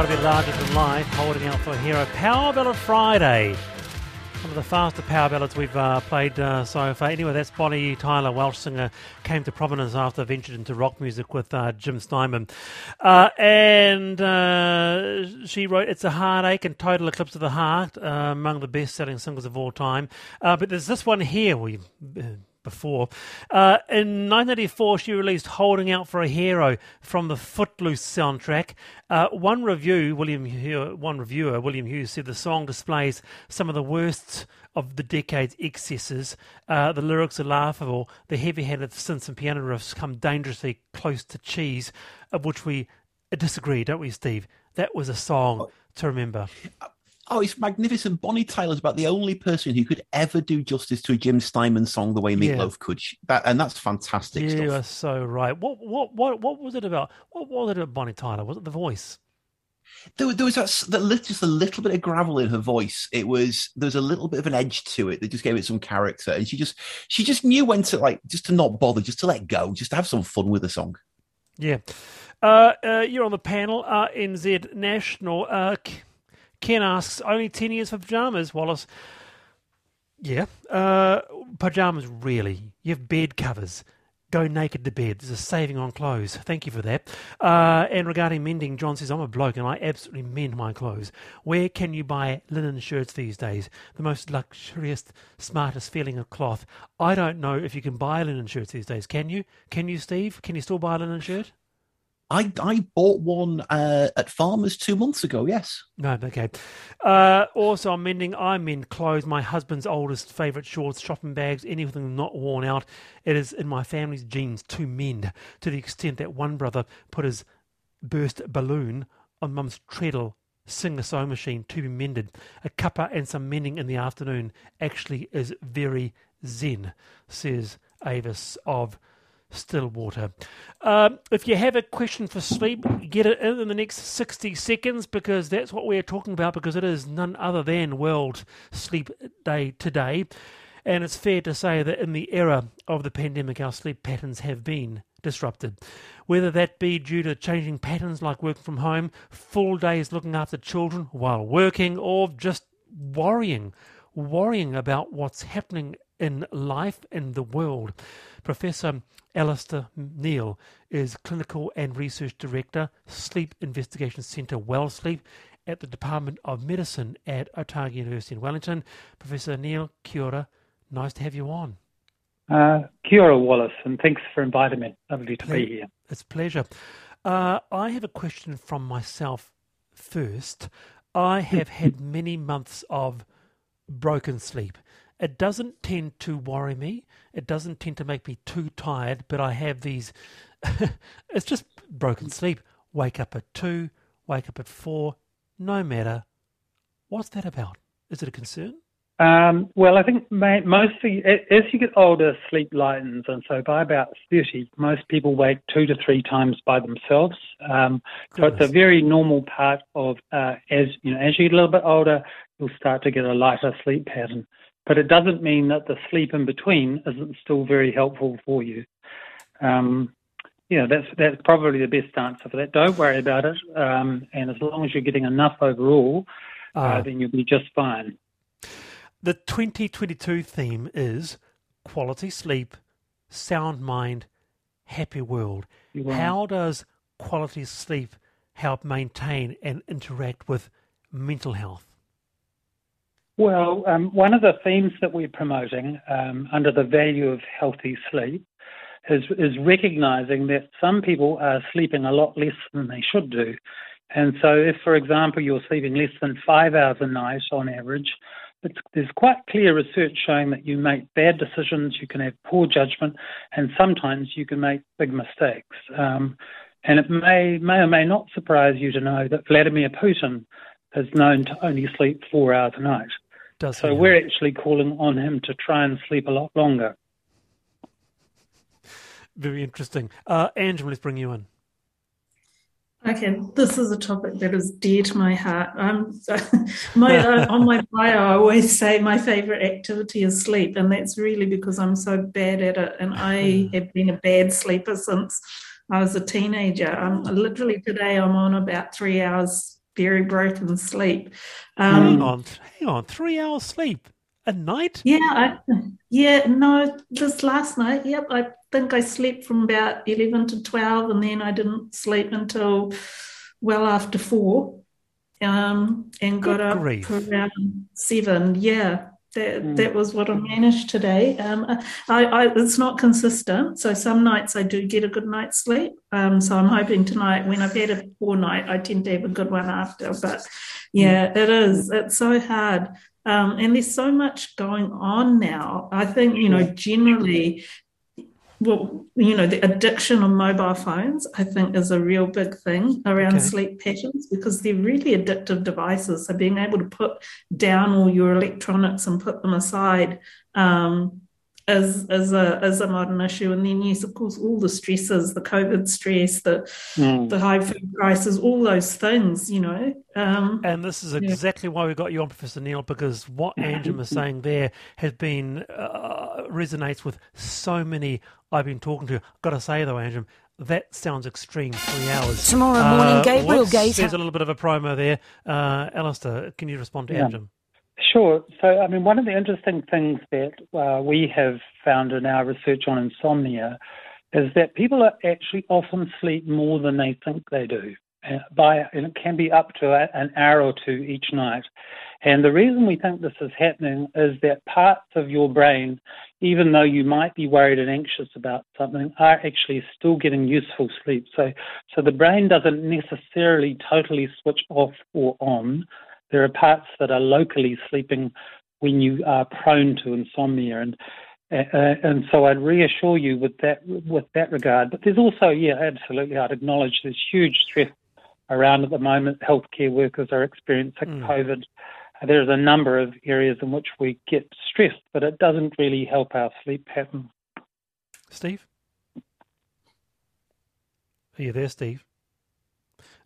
Gotta Be Larger Than Life, holding out for a hero. Power Ballad Friday. One of the faster power ballads we've uh, played uh, so far. Anyway, that's Bonnie Tyler, Welsh singer, came to prominence after ventured into rock music with uh, Jim Steinman. Uh, and uh, she wrote It's a Heartache and Total Eclipse of the Heart, uh, among the best selling singles of all time. but there's this one here. We before. Uh, in 1984, she released Holding Out for a Hero from the Footloose soundtrack. Uh, one review, William Hughes, one reviewer, William Hughes, said the song displays some of the worst of the decade's excesses. Uh, the lyrics are laughable. The heavy-handed synths and piano riffs come dangerously close to cheese, of which we disagree, don't we, Steve? That was a song to remember. Oh, it's magnificent. Bonnie Tyler's about the only person who could ever do justice to a Jim Steinman song the way Meat Loaf yeah. could. That and that's fantastic. You stuff. are so right. What what what what was it about? What was it about Bonnie Tyler? Was it the voice? There, there was that, that, just a little bit of gravel in her voice. It was there was a little bit of an edge to it that just gave it some character, and she just she just knew when to like just to not bother, just to let go, just to have some fun with the song. Yeah, uh, uh, you're on the panel, RNZ National. Uh, Ken asks, only 10 years for pajamas, Wallace. Yeah. Uh, pajamas, really. You have bed covers. Go naked to bed. There's a saving on clothes. Thank you for that. Uh, and regarding mending, John says, I'm a bloke and I absolutely mend my clothes. Where can you buy linen shirts these days? The most luxurious, smartest feeling of cloth. I don't know if you can buy linen shirts these days. Can you? Can you, Steve? Can you still buy a linen shirt? I I bought one uh, at Farmers two months ago. Yes. No. Okay. Uh, also, I'm mending. I mend clothes. My husband's oldest favourite shorts, shopping bags, anything not worn out. It is in my family's genes to mend. To the extent that one brother put his burst balloon on Mum's treadle singer sewing machine to be mended. A cuppa and some mending in the afternoon actually is very zen, says Avis of Stillwater. Um, if you have a question for sleep, get it in in the next 60 seconds because that's what we're talking about because it is none other than World Sleep Day today. And it's fair to say that in the era of the pandemic, our sleep patterns have been disrupted. Whether that be due to changing patterns like working from home, full days looking after children while working, or just worrying, worrying about what's happening in life and the world. Professor Alister Neill is Clinical and Research Director, Sleep Investigation Centre WellSleep at the Department of Medicine at Otago University in Wellington. Professor Neill, kia ora. Nice to have you on. Uh, kia ora, Wallace, and thanks for inviting me. Lovely to be here. It's a pleasure. Uh, I have a question from myself first. I have had many months of broken sleep. It doesn't tend to worry me. It doesn't tend to make me too tired, but I have these. it's just broken sleep. Wake up at two, wake up at four, no matter. What's that about? Is it a concern? Um, well, I think mostly as you get older, sleep lightens, and so by about thirty, most people wake two to three times by themselves. Um, so it's a very normal part of uh, as you know as you get a little bit older, you'll start to get a lighter sleep pattern but it doesn't mean that the sleep in between isn't still very helpful for you. Um, yeah, that's that's probably the best answer for that. Don't worry about it, um, and as long as you're getting enough overall, uh, uh, then you'll be just fine. The 2022 theme is quality sleep, sound mind, happy world. How does quality sleep help maintain and interact with mental health? Well, um, one of the themes that we're promoting um, under the value of healthy sleep is, is recognizing that some people are sleeping a lot less than they should do. And so, if, for example, you're sleeping less than five hours a night on average, there's quite clear research showing that you make bad decisions, you can have poor judgment, and sometimes you can make big mistakes. Um, and it may, may or may not surprise you to know that Vladimir Putin is known to only sleep four hours a night. Does so we're actually calling on him to try and sleep a lot longer. Very interesting. Uh, Anjum, let's bring you in. Okay, this is a topic that is dear to my heart. Um, so my, uh, on my bio, I always say my favorite activity is sleep, and that's really because I'm so bad at it. And I have been a bad sleeper since I was a teenager. Um, literally today, I'm on about three hours very broken sleep. Um, hang on, hang on, three hours sleep a night? Yeah, I, yeah, no, just last night, yep, I think I slept from about eleven to twelve, and then I didn't sleep until well after four, um, and got up for around seven. Yeah, that mm. that was what I managed today. Um, I, I, it's not consistent, so some nights I do get a good night's sleep. Um, so I'm hoping tonight, when I've had a poor night, I tend to have a good one after. But yeah, mm. it is. It's so hard. Um, and there's so much going on now. I think, you know, generally well, you know, the addiction of mobile phones, I think, is a real big thing around okay. sleep patterns because they're really addictive devices. So being able to put down all your electronics and put them aside um, as as a as a modern issue. And then yes, of course, all the stresses, the COVID stress, the mm. the high food prices, all those things, you know. Um, and this is exactly yeah. why we got you on, Professor Neill, because what Anjum was saying there has been uh, resonates with so many I've been talking to. I've got to say though, Anjum, that sounds extreme. Three hours tomorrow morning. Uh, Gabriel Gate. There's a little bit of a promo there. Uh, Alister, can you respond to yeah. Anjum? Sure. So, I mean, one of the interesting things that uh, we have found in our research on insomnia is that people are actually often sleep more than they think they do. Uh, by and it can be up to a, an hour or two each night. And the reason we think this is happening is that parts of your brain, even though you might be worried and anxious about something, are actually still getting useful sleep. So, so the brain doesn't necessarily totally switch off or on. There are parts that are locally sleeping when you are prone to insomnia, and uh, and so I'd reassure you with that with that regard. But there's also, yeah, absolutely, I'd acknowledge there's huge stress around at the moment. Healthcare workers are experiencing mm. COVID. There's a number of areas in which we get stressed, but it doesn't really help our sleep pattern. Steve, are you there, Steve?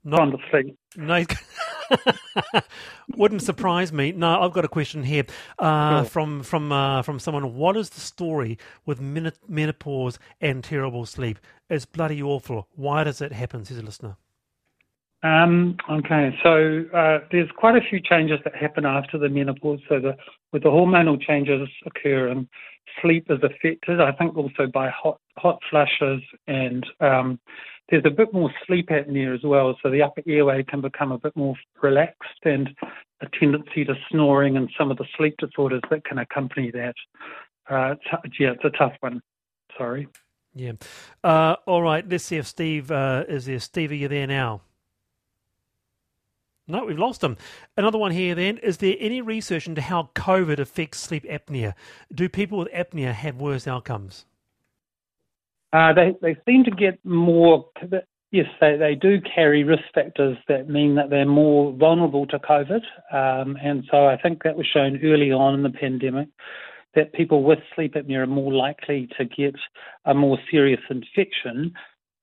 Not on the sleep. No. Wouldn't surprise me. No, I've got a question here uh, sure. from from uh, from someone. What is the story with menopause and terrible sleep? It's bloody awful. Why does it happen? Says a listener. Um, okay, so uh, there's quite a few changes that happen after the menopause. So the, with the hormonal changes occurring, sleep is affected. I think also by hot hot flushes and um, there's a bit more sleep apnea as well, so the upper airway can become a bit more relaxed and a tendency to snoring and some of the sleep disorders that can accompany that. Uh, yeah, it's a tough one. Sorry. Yeah. Uh, all right, let's see if Steve uh, is there. Steve, are you there now? No, we've lost him. Another one here then. Is there any research into how COVID affects sleep apnea? Do people with apnea have worse outcomes? Uh, they, they seem to get more, yes, they, they do carry risk factors that mean that they're more vulnerable to COVID. Um, and so I think that was shown early on in the pandemic that people with sleep apnea are more likely to get a more serious infection.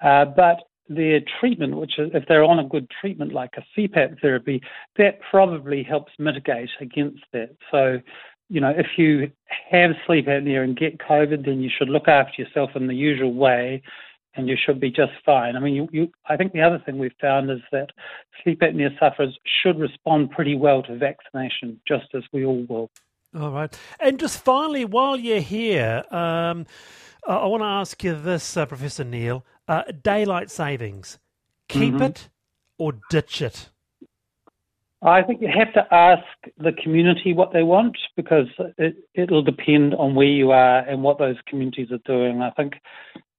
Uh, but their treatment, which is, if they're on a good treatment like a CPAP therapy, that probably helps mitigate against that. So you know, if you have sleep apnea and get COVID, then you should look after yourself in the usual way and you should be just fine. I mean, you, you, I think the other thing we've found is that sleep apnea sufferers should respond pretty well to vaccination, just as we all will. All right. And just finally, while you're here, um, I want to ask you this, uh, Professor Neill. Uh, daylight savings, keep mm-hmm. it or ditch it? I think you have to ask the community what they want because it, it'll depend on where you are and what those communities are doing. I think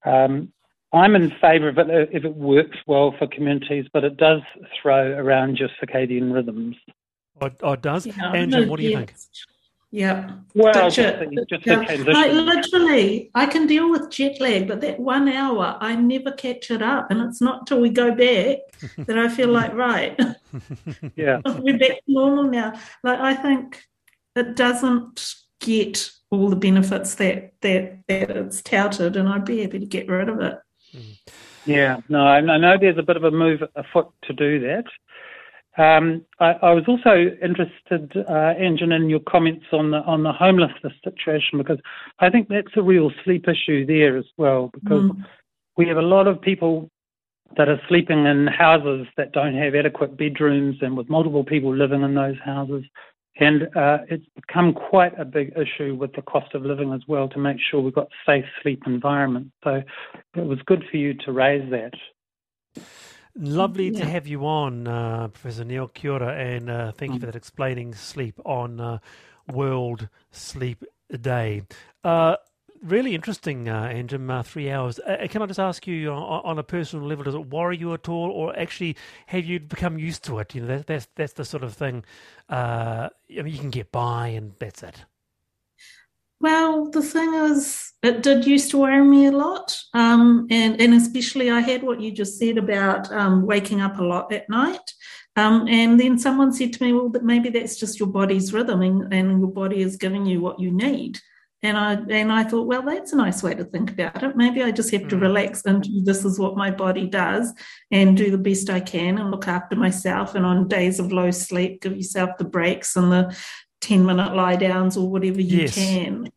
um, I'm in favour of it if it works well for communities, but it does throw around your circadian rhythms. Oh, oh it does? Yeah, Anjum, what do you think? Yeah. Well, just, uh, just yeah. Uh, I, literally, I can deal with jet lag, but that one hour, I never catch it up. And it's not till we go back that I feel like, right, yeah, we're back to normal now. Like, I think it doesn't get all the benefits that, that, that it's touted, and I'd be happy to get rid of it. Mm. Yeah, no, I know there's a bit of a move afoot to do that. Um, I, I, was also interested, uh, Anjum, in your comments on the on the homelessness situation because I think that's a real sleep issue there as well because mm. we have a lot of people that are sleeping in houses that don't have adequate bedrooms and with multiple people living in those houses. And uh, it's become quite a big issue with the cost of living as well to make sure we've got safe sleep environments. So it was good for you to raise that. Lovely yeah. to have you on, uh, Professor Neill. Kia and uh, thank you for that explaining sleep on uh, World Sleep Day. Uh, really interesting, uh, Anjum, uh, three hours. Uh, can I just ask you on, on, a personal level, does it worry you at all, or actually have you become used to it? You know, that, that's that's the sort of thing. Uh, I mean, you can get by, and that's it. Well, the thing is, it did used to worry me a lot, um, and and especially I had what you just said about um, waking up a lot at night. Um, and then someone said to me, well, but maybe that's just your body's rhythm and, and your body is giving you what you need. And I and I thought, well, that's a nice way to think about it. Maybe I just have to mm. relax into this is what my body does and do the best I can and look after myself. And on days of low sleep, give yourself the breaks and the 10 minute lie downs or whatever you yes. can.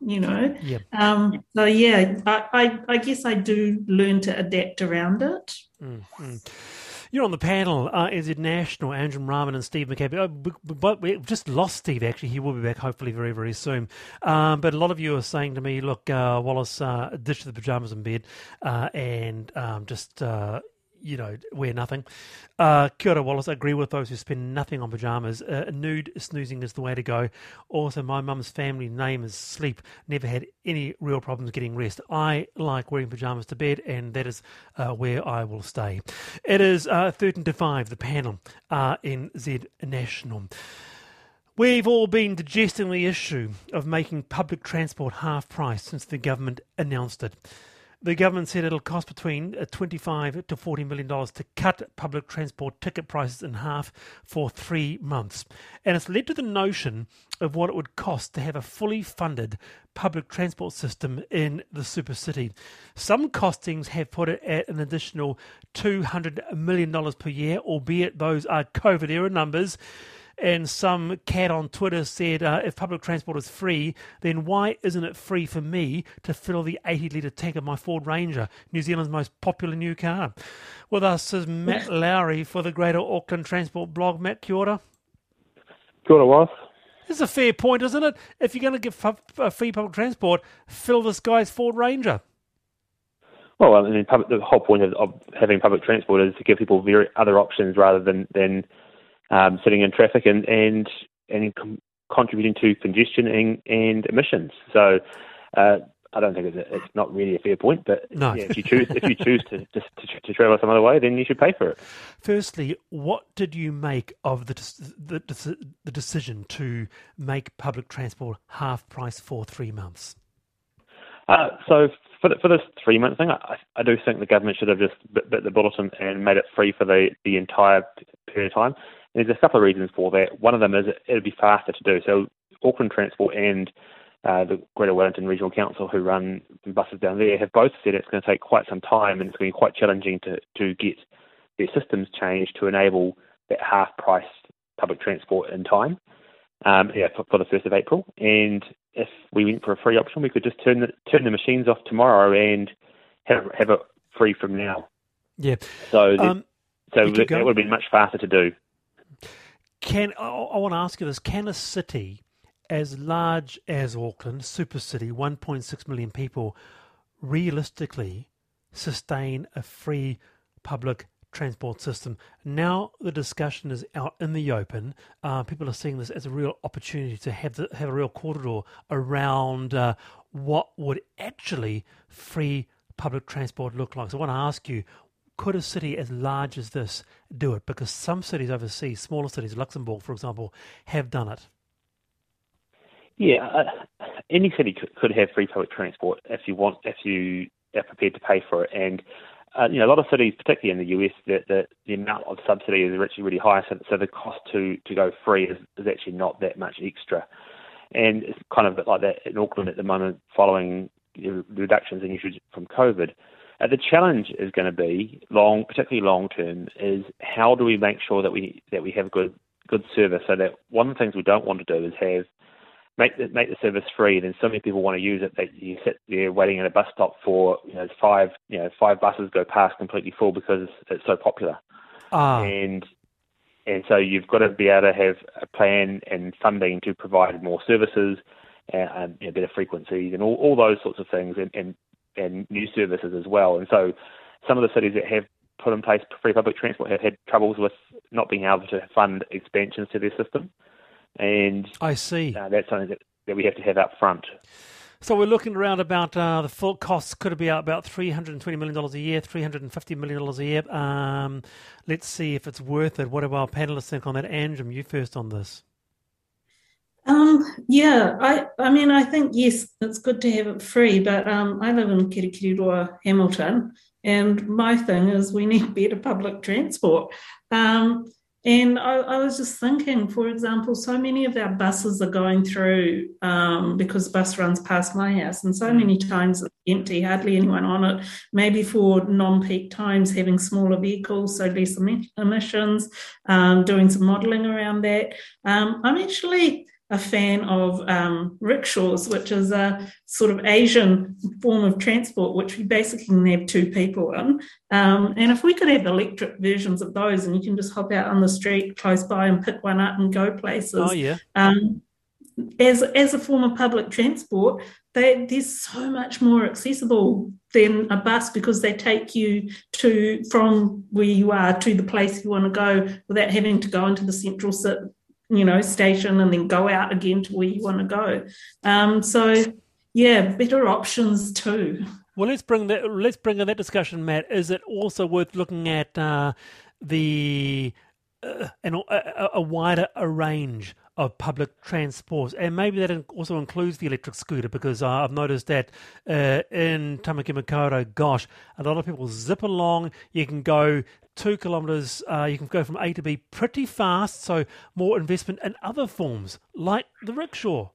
You know? Yep. Um, so yeah, I, I, I guess I do learn to adapt around it. Mm-hmm. You're on the panel, uh, it National, Anjum Rahman and Steve McCabe. Uh, but we just lost Steve, actually. He will be back hopefully very, very soon. Um, but a lot of you are saying to me, look, uh, Wallace, uh, ditch the pajamas in bed uh, and um, just, uh, you know, wear nothing. Uh, kia ora, Wallace. I agree with those who spend nothing on pajamas. Uh, nude snoozing is the way to go. Also, my mum's family name is Sleep. Never had any real problems getting rest. I like wearing pajamas to bed, and that is uh, where I will stay. It is uh, 13 to 5, the panel uh, RNZ National. We've all been digesting the issue of making public transport half price since the government announced it. The government said it'll cost between uh, 25 to 40 million dollars to cut public transport ticket prices in half for three months, and it's led to the notion of what it would cost to have a fully funded public transport system in the super city. Some costings have put it at an additional 200 million dollars per year, albeit those are COVID era numbers. And some cat on Twitter said, uh, if public transport is free, then why isn't it free for me to fill the 80 litre tank of my Ford Ranger, New Zealand's most popular new car? With us is Matt Lowrie for the Greater Auckland Transport blog. Matt, kia ora. Kia ora, was. This is a fair point, isn't it? If you're going to give free public transport, fill this guy's Ford Ranger. Well, I mean, public, the whole point of, of, having public transport is to give people very other options rather than, than um, sitting in traffic and and and com- contributing to congestion and, and emissions. So. Uh, I don't think it's, a, it's, not really a fair point, but no. yeah, if you choose if you choose to, to, to travel some other way, then you should pay for it. Firstly, what did you make of the the, the decision to make public transport half price for three months? Uh, so for the, for this three month thing, I, I do think the government should have just bit, bit the bulletin and made it free for the, the entire period of time. There's a couple of reasons for that. One of them is it, it'll be faster to do. So Auckland Transport and uh, the Greater Wellington Regional Council, who run buses down there, have both said it's going to take quite some time and it's going to be quite challenging to, to get their systems changed to enable that half price public transport in time. Um, yeah, for, for, the first of April. And if we went for a free option, we could just turn the turn the machines off tomorrow and have have it free from now. Yeah. So um, so that, that would have been much faster to do. Can I, I want to ask you this? Can a city as large as Auckland, super city, 1.6 million people, realistically sustain a free public transport system. Now the discussion is out in the open. Uh, people are seeing this as a real opportunity to have the, have a real corridor around uh, what would actually free public transport look like. So I want to ask you, could a city as large as this do it? Because some cities overseas, smaller cities, Luxembourg, for example, have done it. Yeah, uh, any city could, could have free public transport if you want, if you are prepared to pay for it. And uh, you know, a lot of cities, particularly in the US, the, the, the amount of subsidy is actually really high, so, so the cost to, to go free is, is actually not that much extra. And it's kind of like that in Auckland at the moment, following reductions in usage from COVID. Uh, the challenge is going to be long, particularly long term, is how do we make sure that we that we have good good service. So that one of the things we don't want to do is have make the make the service free, then so many people want to use it that you sit there waiting at a bus stop for you know five you know five buses go past completely full because it's so popular. Ah. And and so you've got to be able to have a plan and funding to provide more services and, and you know, better frequencies and all, all those sorts of things and, and and new services as well. And so some of the cities that have put in place free public transport have had troubles with not being able to fund expansions to their system. And I see. Uh, that's something that, that we have to have up front. So we're looking around about uh, the full costs could be about three hundred and twenty million dollars a year, three hundred and fifty million dollars a year. Um, let's see if it's worth it. What do our panelists think on that? Anjum, you first on this. Um, yeah, I, I mean, I think yes, it's good to have it free, but um, I live in Kirikiriroa, Hamilton, and my thing is we need better public transport. Um, and I, I, was just thinking, for example, so many of our buses are going through um, because the bus runs past my house, and so many times it's empty, hardly anyone on it. Maybe for non peak times, having smaller vehicles, so less emi- emissions, um, doing some modelling around that. Um, I'm actually a fan of um, rickshaws, which is a sort of Asian form of transport, which we basically can have two people in. Um, and if we could have electric versions of those, and you can just hop out on the street close by and pick one up and go places. Oh yeah. Um, as as a form of public transport, they, they're so much more accessible than a bus because they take you to from where you are to the place you want to go without having to go into the central you know station and then go out again to where you want to go. Um, so yeah, better options too. Well, let's bring that. Let's bring in that discussion, Matt. Is it also worth looking at uh, the uh, an, a, a wider range of public transport, and maybe that also includes the electric scooter? Because uh, I've noticed that uh, in Tamaki Makaurau, gosh, a lot of people zip along. You can go two kilometres. Uh, you can go from A to B pretty fast. So more investment in other forms like the rickshaw.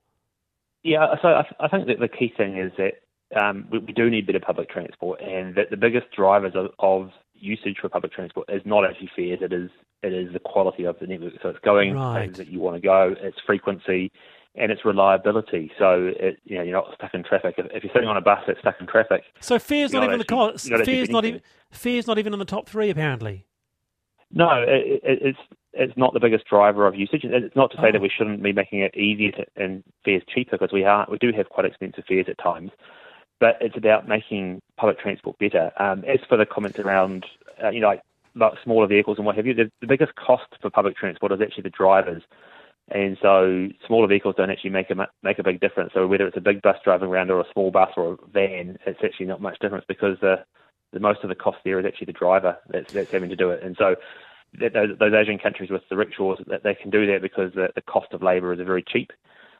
Yeah, so I, I think that the key thing is that um, we, we do need better public transport, and that the biggest drivers of, of usage for public transport is not actually fares; it is it is the quality of the network. So it's going Right. that you want to go, its frequency, and its reliability. So it, you know you're not stuck in traffic. If, if you're sitting on a bus that's stuck in traffic, So fares not not even the cost. Fares not even fares not even in the top three apparently. No, it, it, it's it's not the biggest driver of usage. It's not to say Oh. that we shouldn't be making it easier to, and fares cheaper because we are we do have quite expensive fares at times, but it's about making public transport better. Um, as for the comments around uh, you know like, like smaller vehicles and what have you, the, the biggest cost for public transport is actually the drivers. And so smaller vehicles don't actually make a make a big difference. So whether it's a big bus driving around or a small bus or a van, it's actually not much difference because the the most of the cost there is actually the driver that's that's having to do it. And so those, those Asian countries with the rickshaws that they can do that because the, the cost of labour is very cheap,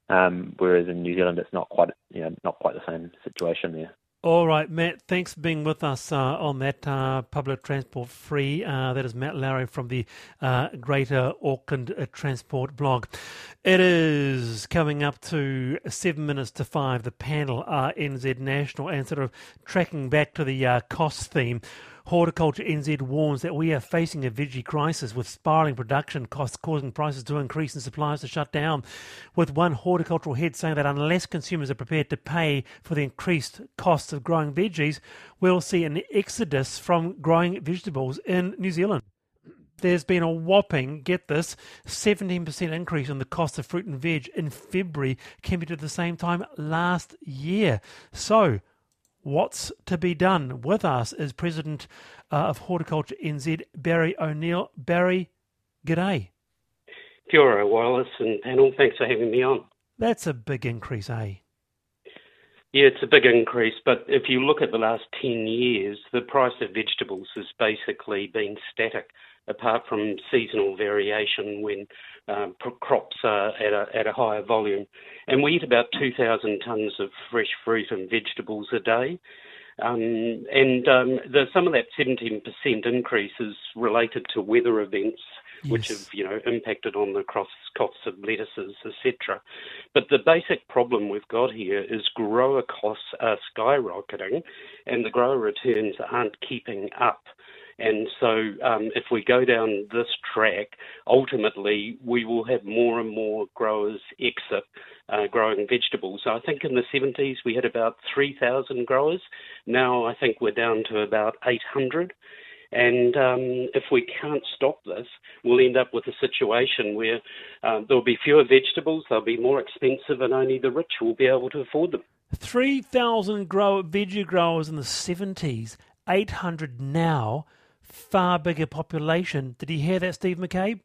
um, whereas in New Zealand it's not quite you know not quite the same situation there. All right, Matt. Thanks for being with us uh, on that uh, public transport free. Uh, that is Matt Lowrie from the uh, Greater Auckland uh, Transport blog. It is coming up to seven minutes to five. The panel RNZ National and sort of tracking back to the uh, cost theme. Horticulture NZ warns that we are facing a veggie crisis with spiralling production costs causing prices to increase and suppliers to shut down. With one horticultural head saying that unless consumers are prepared to pay for the increased costs of growing veggies, we'll see an exodus from growing vegetables in New Zealand. There's been a whopping, get this, 17% increase in the cost of fruit and veg in February compared to the same time last year. So, what's to be done? With us is President uh, of Horticulture NZ, Barry O'Neill. Barry, g'day. Kia ora, Wallace and panel. Thanks for having me on. That's a big increase, eh? Yeah, it's a big increase, but if you look at the last 10 years, the price of vegetables has basically been static, apart from seasonal variation when um, crops are at a, at a higher volume. And we eat about 2,000 tonnes of fresh fruit and vegetables a day. Um, and um, the, some of that 17% increase is related to weather events which Yes. have you know impacted on the costs costs of lettuces, etc. But the basic problem we've got here is grower costs are skyrocketing, and the grower returns aren't keeping up. And so, um, if we go down this track, ultimately we will have more and more growers exit uh, growing vegetables. So I think in the 70s we had about 3,000 growers. Now I think we're down to about 800. And um, if we can't stop this, we'll end up with a situation where um, there'll be fewer vegetables, they'll be more expensive, and only the rich will be able to afford them. 3,000 grow, veggie growers in the 70s, 800 now, far bigger population. Did you hear that, Steve McCabe?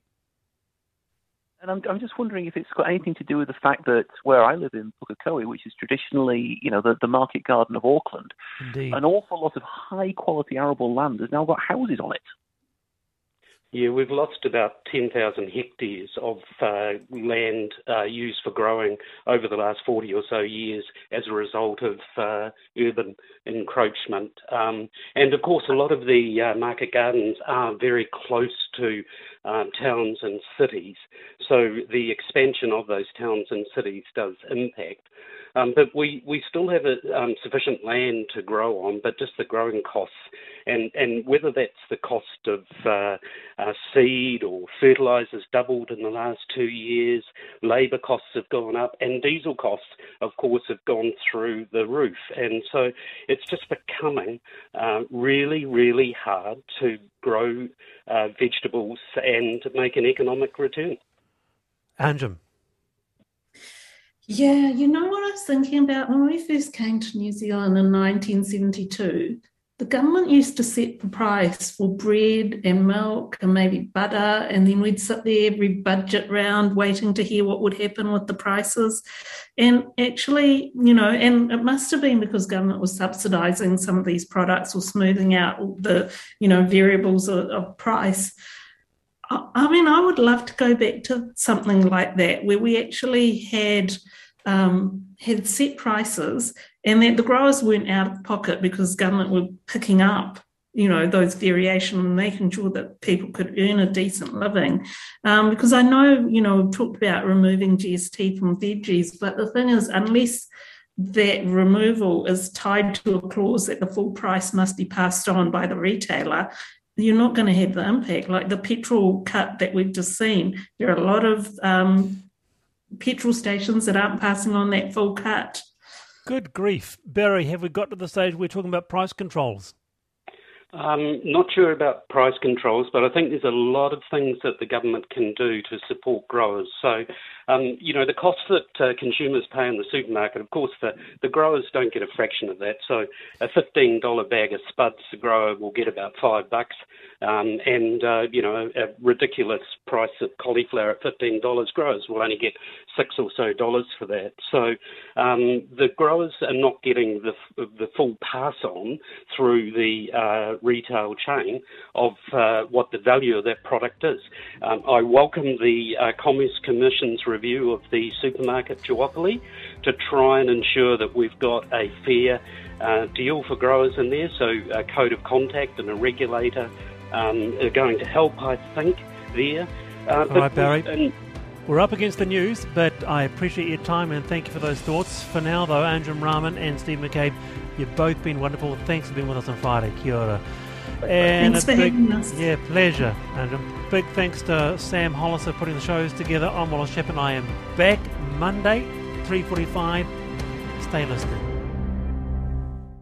And I'm, I'm just wondering if it's got anything to do with the fact that where I live in Pukekohe, which is traditionally, you know, the, the market garden of Auckland, Indeed. an awful lot of high quality arable land has now got houses on it. Yeah, we've lost about 10,000 hectares of uh, land uh, used for growing over the last 40 or so years as a result of uh, urban encroachment. Um, and of course, a lot of the uh, market gardens are very close to um, towns and cities, so the expansion of those towns and cities does impact. Um, but we, we still have a, um, sufficient land to grow on, but just the growing costs, and, and whether that's the cost of uh, uh, seed or fertilisers doubled in the last two years, labour costs have gone up, and diesel costs, of course, have gone through the roof. And so it's just becoming uh, really, really hard to grow uh, vegetables and make an economic return. Anjum. Yeah, you know what I was thinking about when we first came to New Zealand in 1972? The government used to set the price for bread and milk and maybe butter, and then we'd sit there every budget round waiting to hear what would happen with the prices. And actually, you know, and it must have been because government was subsidising some of these products or smoothing out the, you know, variables of, of price. I mean, I would love to go back to something like that where we actually had um, had set prices and that the growers weren't out of pocket because government were picking up you know those variation and making sure that people could earn a decent living um, because i know you know we've talked about removing gst from veggies but the thing is unless that removal is tied to a clause that the full price must be passed on by the retailer you're not going to have the impact. Like the petrol cut that we've just seen, there are a lot of um, petrol stations that aren't passing on that full cut. Good grief. Barry, have we got to the stage where we're talking about price controls? Um, not sure about price controls, but I think there's a lot of things that the government can do to support growers. So, um, you know, the costs that uh, consumers pay in the supermarket, of course, the, the growers don't get a fraction of that. So, a $15 bag of spuds, the grower will get about five bucks. Um, and, uh, you know, a, ridiculous price of cauliflower at $15, growers will only get six or so dollars for that. So um, the growers are not getting the, the full pass on through the uh, retail chain of uh, what the value of that product is. Um, I welcome the uh, Commerce Commission's review of the supermarket duopoly to try and ensure that we've got a fair uh, deal for growers in there, so a code of contact and a regulator um, are going to help, I think, there. Uh, All right, Barry. And, we're up against the news, but I appreciate your time and thank you for those thoughts. For now, though, Anjum Rahman and Steve McCabe, you've both been wonderful. Thanks for being with us on Friday. Kia ora. And thanks for big, having us. Yeah, pleasure, Anjum. Big thanks to Sam Hollis for putting the shows together. I'm Wallace Chapman. I am back Monday, 3.45. Stay listening.